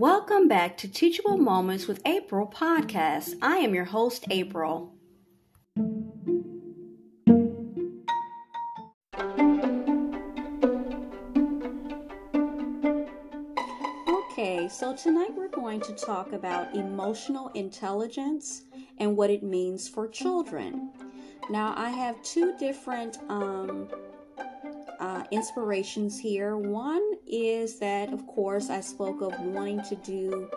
Welcome back to Teachable Moments with April podcast. I am your host, April. Okay, so tonight we're going to talk about emotional intelligence and what it means for children. Now, I have two different um, uh, inspirations here. One is that, of course, I spoke of wanting to do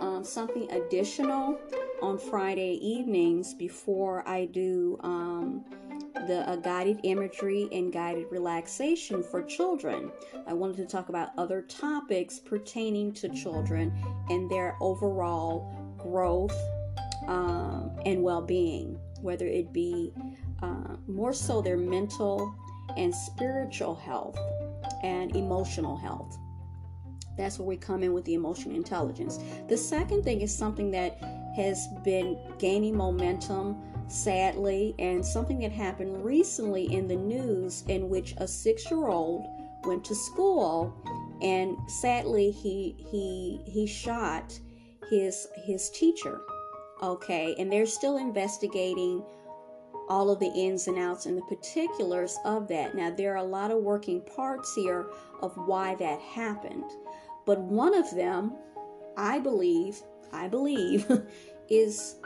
um, something additional on Friday evenings before I do um, the uh, guided imagery and guided relaxation for children. I wanted to talk about other topics pertaining to children and their overall growth um, and well being, whether it be uh, more so their mental and spiritual health and emotional health. That's where we come in with the emotional intelligence. The second thing is something that has been gaining momentum, sadly, and something that happened recently in the news in which a six year old went to school and sadly he he he shot his his teacher okay and they're still investigating all of the ins and outs and the particulars of that. Now, there are a lot of working parts here of why that happened, but one of them, I believe, I believe, is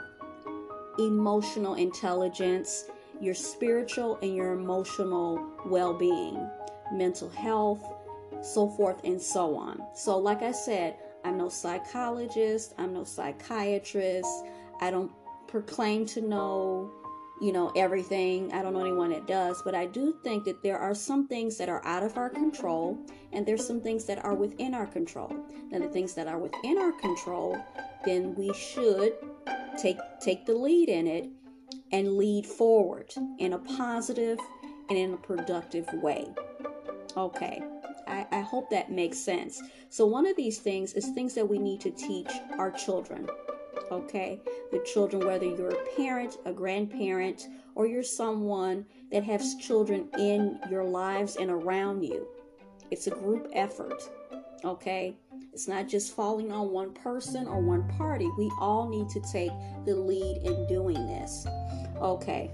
emotional intelligence, your spiritual and your emotional well being, mental health, so forth and so on. So, like I said, I'm no psychologist, I'm no psychiatrist, I don't proclaim to know you know, everything. I don't know anyone that does, but I do think that there are some things that are out of our control and there's some things that are within our control. Now, the things that are within our control, then we should take take the lead in it and lead forward in a positive and in a productive way. Okay. I, I hope that makes sense. So, one of these things is things that we need to teach our children okay? The children, whether you're a parent, a grandparent, or you're someone that has children in your lives and around you. It's a group effort, okay? It's not just falling on one person or one party. We all need to take the lead in doing this, okay?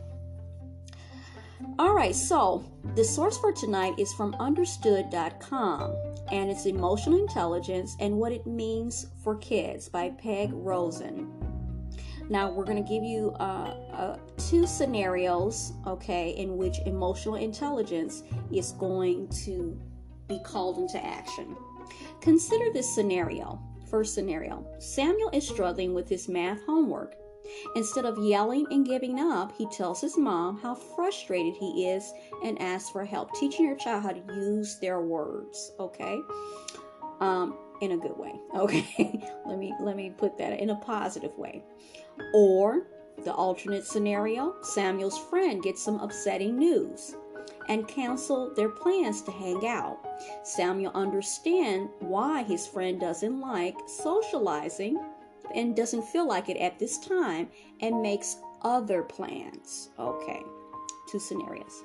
All right, so the source for tonight is from understood.com and it's emotional intelligence and what it means for kids by Peg Rosen. Now, we're going to give you uh, uh, two scenarios, okay, in which emotional intelligence is going to be called into action. Consider this scenario. First scenario Samuel is struggling with his math homework. Instead of yelling and giving up, he tells his mom how frustrated he is and asks for help. Teaching your child how to use their words, okay? Um, in a good way. Okay. let me let me put that in a positive way. Or the alternate scenario, Samuel's friend gets some upsetting news and cancel their plans to hang out. Samuel understands why his friend doesn't like socializing and doesn't feel like it at this time and makes other plans. Okay, two scenarios.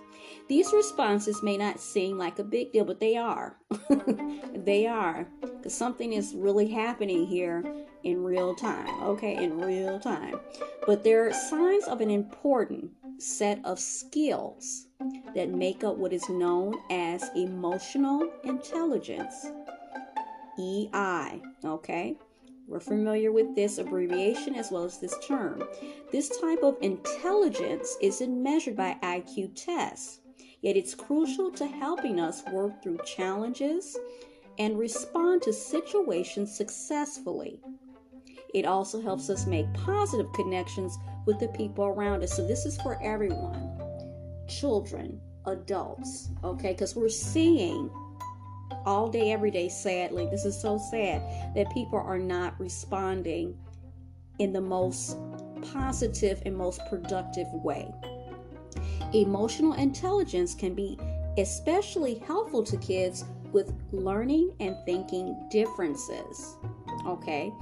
These responses may not seem like a big deal, but they are. they are. Because something is really happening here in real time. Okay, in real time. But there are signs of an important set of skills that make up what is known as emotional intelligence. EI. Okay? We're familiar with this abbreviation as well as this term. This type of intelligence isn't measured by IQ tests, yet it's crucial to helping us work through challenges and respond to situations successfully. It also helps us make positive connections with the people around us. So, this is for everyone children, adults, okay? Because we're seeing all day, every day, sadly. This is so sad that people are not responding in the most positive and most productive way. Emotional intelligence can be especially helpful to kids with learning and thinking differences. Okay.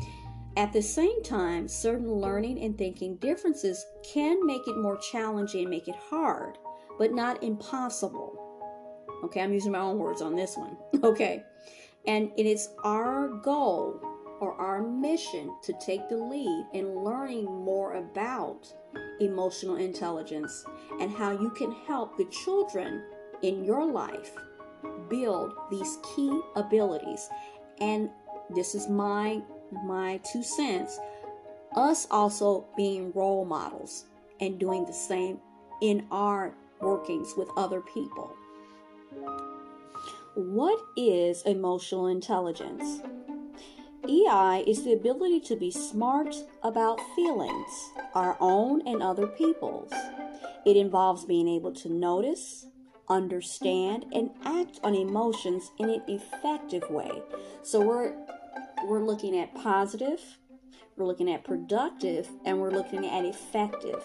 At the same time, certain learning and thinking differences can make it more challenging, make it hard, but not impossible. Okay, I'm using my own words on this one. Okay. And it is our goal or our mission to take the lead in learning more about emotional intelligence and how you can help the children in your life build these key abilities. And this is my my two cents us also being role models and doing the same in our workings with other people. What is emotional intelligence? EI is the ability to be smart about feelings, our own and other people's. It involves being able to notice, understand, and act on emotions in an effective way. So we're we're looking at positive, we're looking at productive, and we're looking at effective.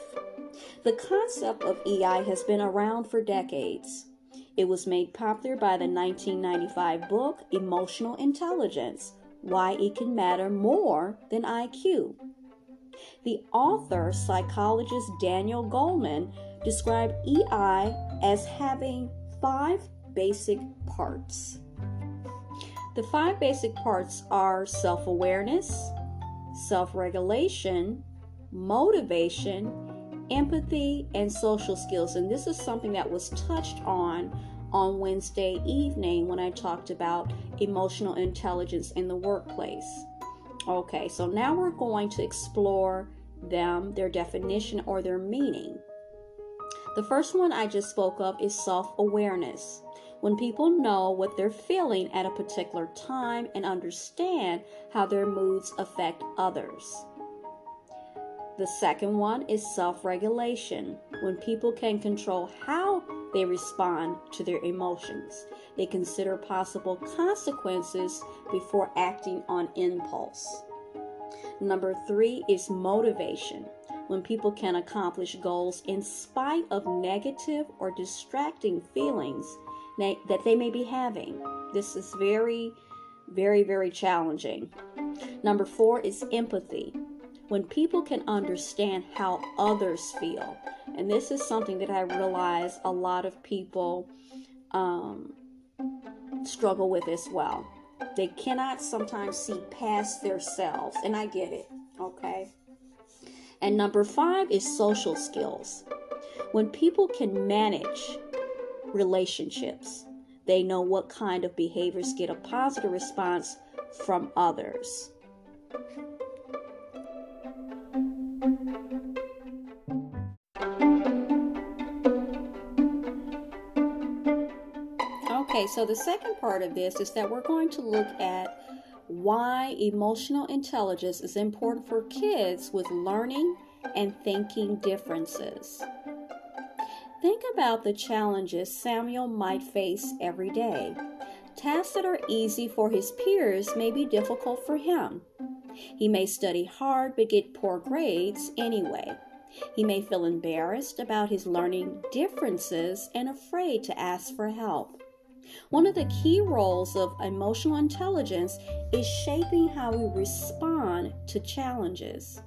The concept of EI has been around for decades. It was made popular by the 1995 book Emotional Intelligence Why It Can Matter More Than IQ. The author, psychologist Daniel Goleman, described EI as having five basic parts. The five basic parts are self awareness, self regulation, motivation, empathy, and social skills. And this is something that was touched on on Wednesday evening when I talked about emotional intelligence in the workplace. Okay, so now we're going to explore them, their definition, or their meaning. The first one I just spoke of is self awareness when people know what they're feeling at a particular time and understand how their moods affect others. The second one is self regulation, when people can control how they respond to their emotions. They consider possible consequences before acting on impulse. Number three is motivation, when people can accomplish goals in spite of negative or distracting feelings that they may be having. This is very, very, very challenging. Number four is empathy. When people can understand how others feel. And this is something that I realize a lot of people um, struggle with as well. They cannot sometimes see past themselves, and I get it, okay? And number five is social skills. When people can manage relationships. They know what kind of behaviors get a positive response from others. Okay, so the second part of this is that we're going to look at why emotional intelligence is important for kids with learning and thinking differences. Think about the challenges Samuel might face every day. Tasks that are easy for his peers may be difficult for him. He may study hard but get poor grades anyway. He may feel embarrassed about his learning differences and afraid to ask for help. One of the key roles of emotional intelligence is shaping how we respond to challenges.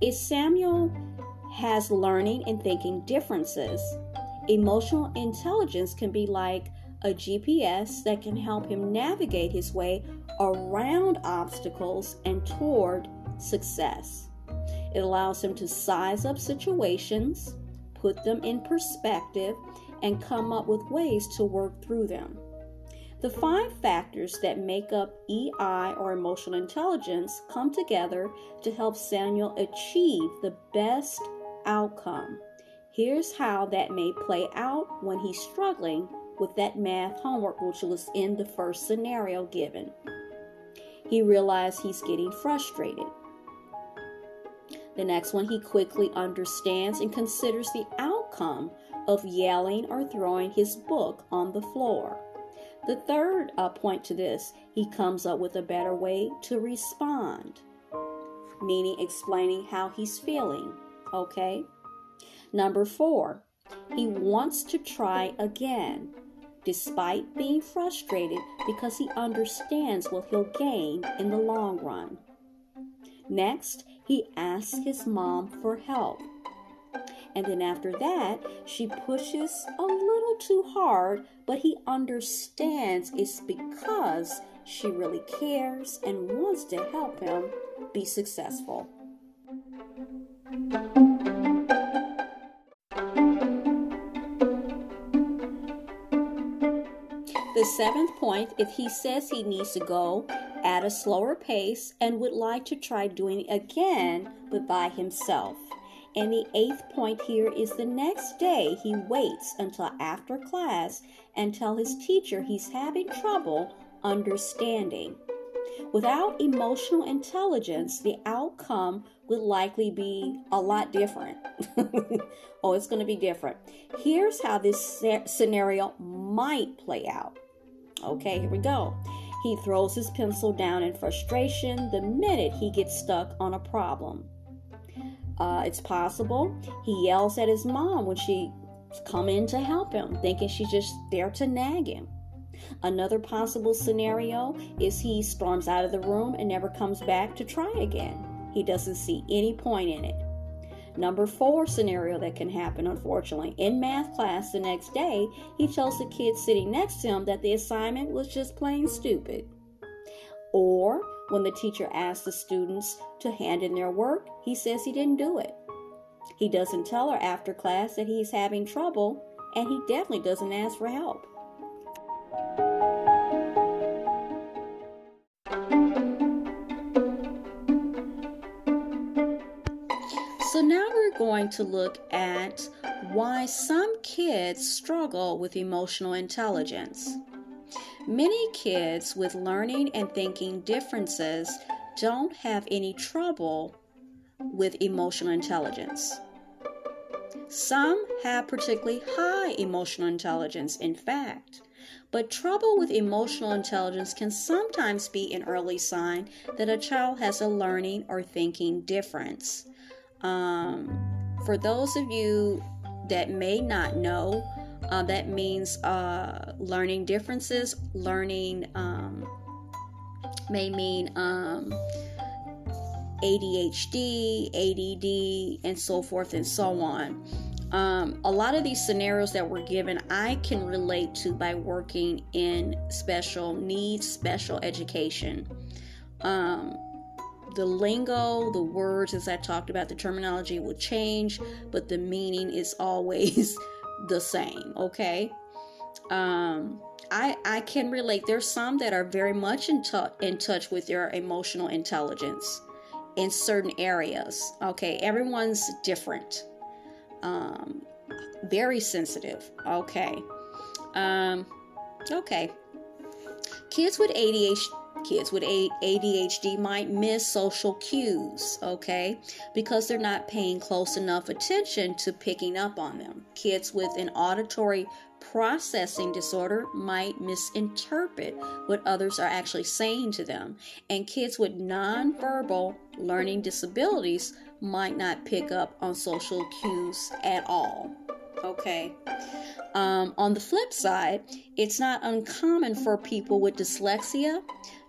If Samuel has learning and thinking differences. Emotional intelligence can be like a GPS that can help him navigate his way around obstacles and toward success. It allows him to size up situations, put them in perspective, and come up with ways to work through them. The five factors that make up EI or emotional intelligence come together to help Samuel achieve the best outcome. Here's how that may play out when he's struggling with that math homework, which was in the first scenario given. He realized he's getting frustrated. The next one, he quickly understands and considers the outcome of yelling or throwing his book on the floor. The third uh, point to this, he comes up with a better way to respond, meaning explaining how he's feeling. Okay? Number four, he wants to try again, despite being frustrated because he understands what he'll gain in the long run. Next, he asks his mom for help. And then after that, she pushes a little too hard, but he understands it's because she really cares and wants to help him be successful. The seventh point if he says he needs to go at a slower pace and would like to try doing it again, but by himself. And the eighth point here is the next day he waits until after class and tell his teacher he's having trouble understanding. Without emotional intelligence, the outcome would likely be a lot different. oh, it's going to be different. Here's how this scenario might play out. Okay, here we go. He throws his pencil down in frustration the minute he gets stuck on a problem. Uh, it's possible he yells at his mom when she come in to help him, thinking she's just there to nag him. Another possible scenario is he storms out of the room and never comes back to try again. He doesn't see any point in it. Number four scenario that can happen, unfortunately. In math class the next day, he tells the kid sitting next to him that the assignment was just plain stupid. Or when the teacher asks the students to hand in their work, he says he didn't do it. He doesn't tell her after class that he's having trouble, and he definitely doesn't ask for help. Going to look at why some kids struggle with emotional intelligence. Many kids with learning and thinking differences don't have any trouble with emotional intelligence. Some have particularly high emotional intelligence, in fact. But trouble with emotional intelligence can sometimes be an early sign that a child has a learning or thinking difference. Um, for those of you that may not know, uh, that means uh, learning differences, learning um, may mean um, ADHD, ADD, and so forth and so on. Um, a lot of these scenarios that we're given, I can relate to by working in special needs, special education. Um, the lingo, the words, as I talked about, the terminology will change, but the meaning is always the same. Okay. Um, I I can relate. There's some that are very much in, t- in touch with your emotional intelligence in certain areas. Okay, everyone's different. Um, very sensitive. Okay. Um, okay. Kids with ADHD Kids with ADHD might miss social cues, okay, because they're not paying close enough attention to picking up on them. Kids with an auditory processing disorder might misinterpret what others are actually saying to them. And kids with nonverbal learning disabilities might not pick up on social cues at all. Okay. Um, on the flip side, it's not uncommon for people with dyslexia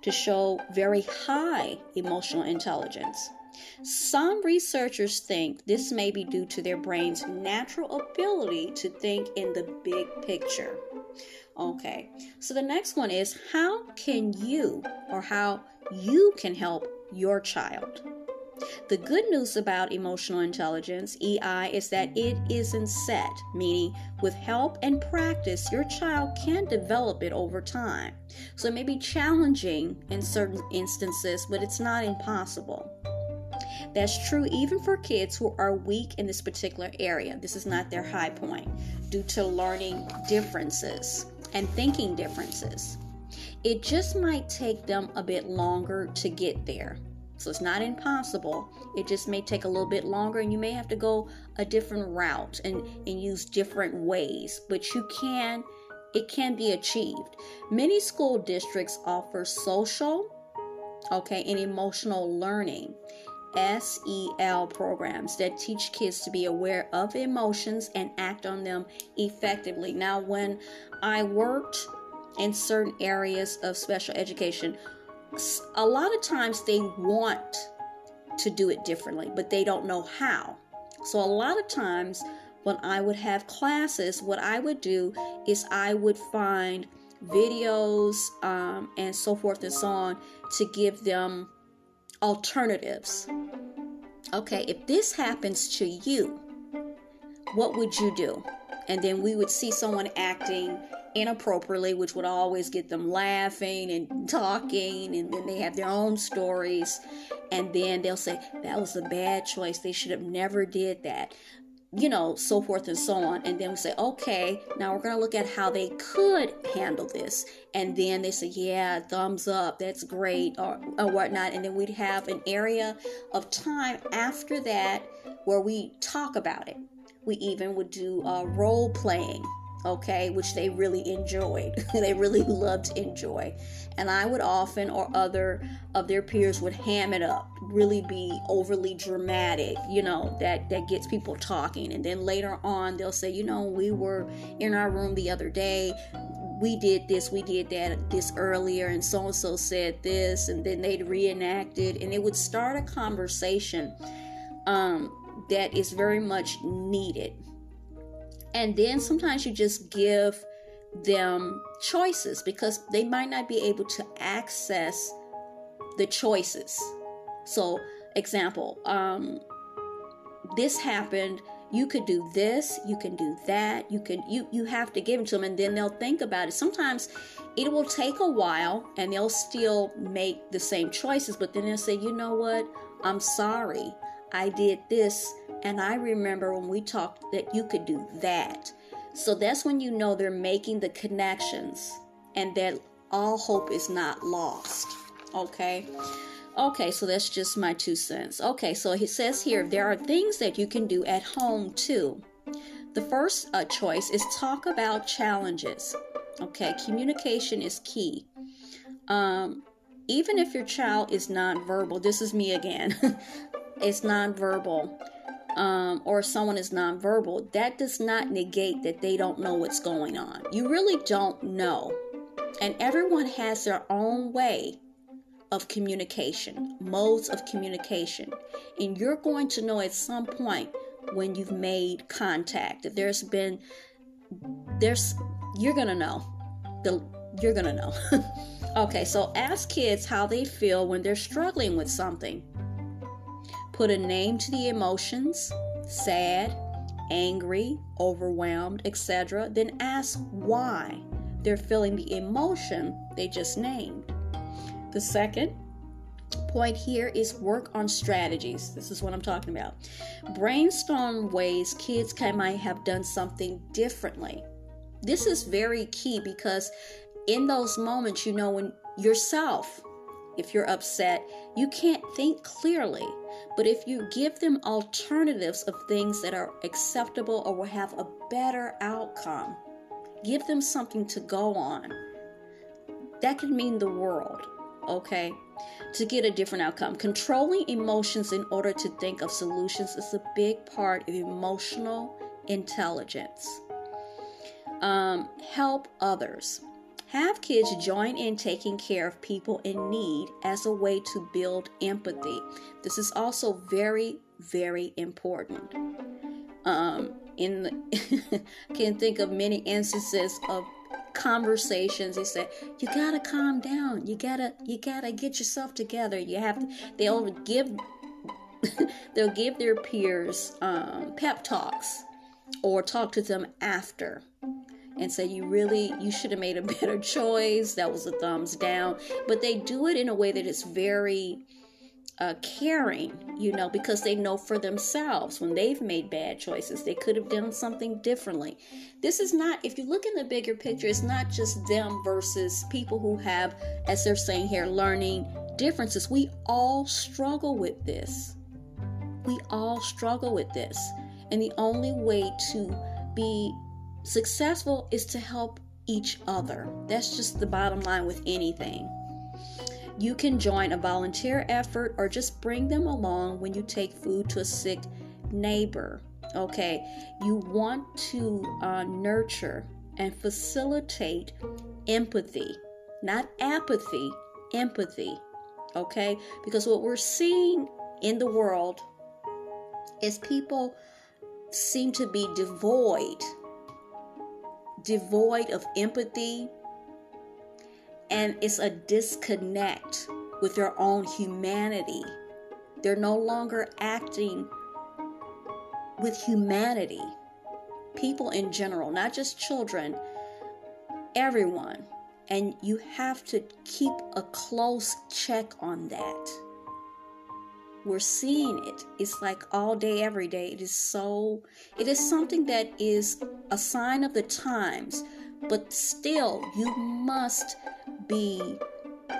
to show very high emotional intelligence. Some researchers think this may be due to their brain's natural ability to think in the big picture. Okay, so the next one is how can you or how you can help your child? The good news about emotional intelligence, EI, is that it isn't set, meaning with help and practice, your child can develop it over time. So it may be challenging in certain instances, but it's not impossible. That's true even for kids who are weak in this particular area. This is not their high point due to learning differences and thinking differences. It just might take them a bit longer to get there. So it's not impossible. It just may take a little bit longer and you may have to go a different route and, and use different ways. But you can, it can be achieved. Many school districts offer social, okay, and emotional learning. SEL programs that teach kids to be aware of emotions and act on them effectively. Now, when I worked in certain areas of special education, a lot of times they want to do it differently, but they don't know how. So, a lot of times when I would have classes, what I would do is I would find videos um, and so forth and so on to give them alternatives. Okay, if this happens to you, what would you do? And then we would see someone acting inappropriately, which would always get them laughing and talking, and then they have their own stories, and then they'll say that was a bad choice. They should have never did that. You know, so forth and so on. And then we say, okay, now we're going to look at how they could handle this. And then they say, yeah, thumbs up, that's great, or, or whatnot. And then we'd have an area of time after that where we talk about it. We even would do uh, role playing okay, which they really enjoyed. they really loved to enjoy. And I would often, or other of their peers, would ham it up, really be overly dramatic, you know, that, that gets people talking. And then later on, they'll say, you know, we were in our room the other day. We did this, we did that this earlier, and so and so said this, and then they'd reenact it, and it would start a conversation um, that is very much needed and then sometimes you just give them choices because they might not be able to access the choices. So, example, um, this happened. You could do this. You can do that. You can you you have to give it to them, and then they'll think about it. Sometimes it will take a while, and they'll still make the same choices, but then they'll say, you know what? I'm sorry. I did this and I remember when we talked that you could do that. So that's when you know they're making the connections and that all hope is not lost. Okay. Okay, so that's just my two cents. Okay, so he says here there are things that you can do at home too. The first uh, choice is talk about challenges. Okay, communication is key. Um, even if your child is nonverbal, this is me again, it's nonverbal um, or someone is nonverbal, that does not negate that they don't know what's going on. You really don't know. And everyone has their own way of communication, modes of communication. And you're going to know at some point when you've made contact. If there's been, there's, you're going to know. The, you're going to know. okay, so ask kids how they feel when they're struggling with something. Put a name to the emotions sad, angry, overwhelmed, etc. Then ask why they're feeling the emotion they just named. The second point here is work on strategies. This is what I'm talking about. Brainstorm ways kids can might have done something differently. This is very key because in those moments, you know, when yourself, if you're upset, you can't think clearly. But if you give them alternatives of things that are acceptable or will have a better outcome, give them something to go on. That can mean the world, okay? To get a different outcome. Controlling emotions in order to think of solutions is a big part of emotional intelligence. Um, help others. Have kids join in taking care of people in need as a way to build empathy. This is also very, very important. Um, in the, can think of many instances of conversations they say you gotta calm down you gotta you gotta get yourself together you have to they'll give they'll give their peers um, pep talks or talk to them after and say you really you should have made a better choice. That was a thumbs down. But they do it in a way that is very uh, caring you know because they know for themselves when they've made bad choices they could have done something differently. This is not if you look in the bigger picture it's not just them versus people who have as they're saying here learning differences. We all struggle with this. We all struggle with this. And the only way to be Successful is to help each other. That's just the bottom line with anything. You can join a volunteer effort or just bring them along when you take food to a sick neighbor. Okay, you want to uh, nurture and facilitate empathy, not apathy, empathy. Okay, because what we're seeing in the world is people seem to be devoid, devoid of empathy, and it's a disconnect with their own humanity. They're no longer acting with humanity. People in general, not just children, everyone. And you have to keep a close check on that. We're seeing it. It's like all day, every day. It is so, it is something that is a sign of the times, but still, you must be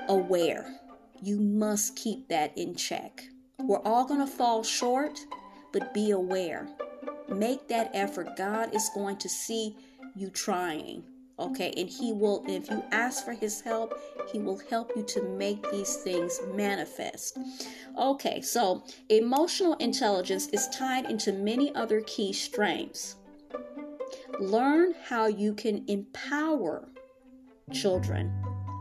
aware. You must keep that in check. We're all going to fall short, but be aware. Make that effort. God is going to see you trying okay? And he will if you ask for his help he will help you to make these things manifest. Okay so emotional intelligence is tied into many other key strengths. Learn how you can empower children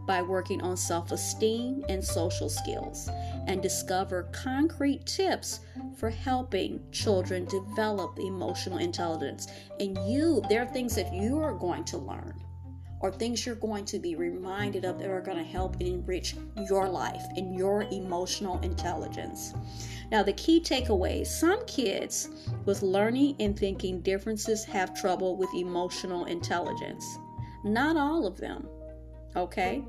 by working on self esteem and social skills and discover concrete tips for helping children develop emotional intelligence. And you, there are things that you are going to learn or things you're going to be reminded of that are going to help enrich your life and your emotional intelligence. Now, the key takeaways some kids with learning and thinking differences have trouble with emotional intelligence. Not all of them, okay?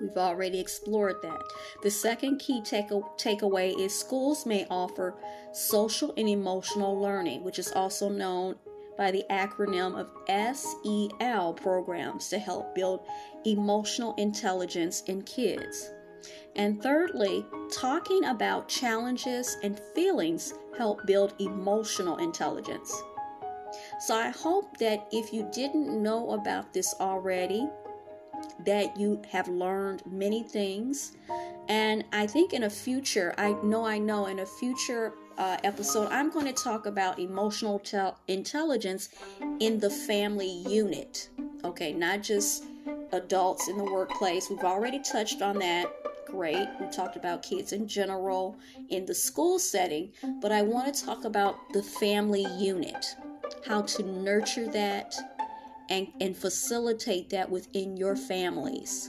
We've already explored that. The second key take- takeaway is schools may offer social and emotional learning, which is also known by the acronym of SEL programs to help build emotional intelligence in kids. And thirdly, talking about challenges and feelings help build emotional intelligence. So I hope that if you didn't know about this already, that you have learned many things. And I think in a future, I know I know in a future uh, episode, I'm going to talk about emotional tel- intelligence in the family unit. Okay, not just adults in the workplace. We've already touched on that. Great. We talked about kids in general in the school setting, but I want to talk about the family unit, how to nurture that and, and facilitate that within your families.